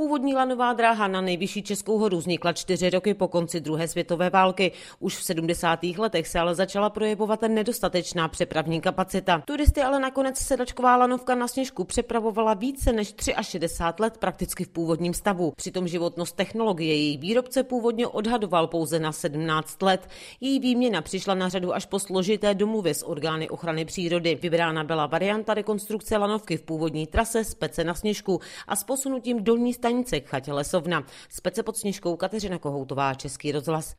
Původní lanová dráha na nejvyšší Českou horu vznikla čtyři roky po konci druhé světové války. Už v 70. letech se ale začala projevovat nedostatečná přepravní kapacita. Turisty ale nakonec sedačková lanovka na sněžku přepravovala více než 63 let prakticky v původním stavu. Přitom životnost technologie její výrobce původně odhadoval pouze na 17 let. Její výměna přišla na řadu až po složité domluvě s orgány ochrany přírody. Vybrána byla varianta rekonstrukce lanovky v původní trase z Pece na sněžku a s posunutím dolní stanice k chatě Lesovna. Z Pece pod Sněžkou Kateřina Kohoutová, Český rozhlas.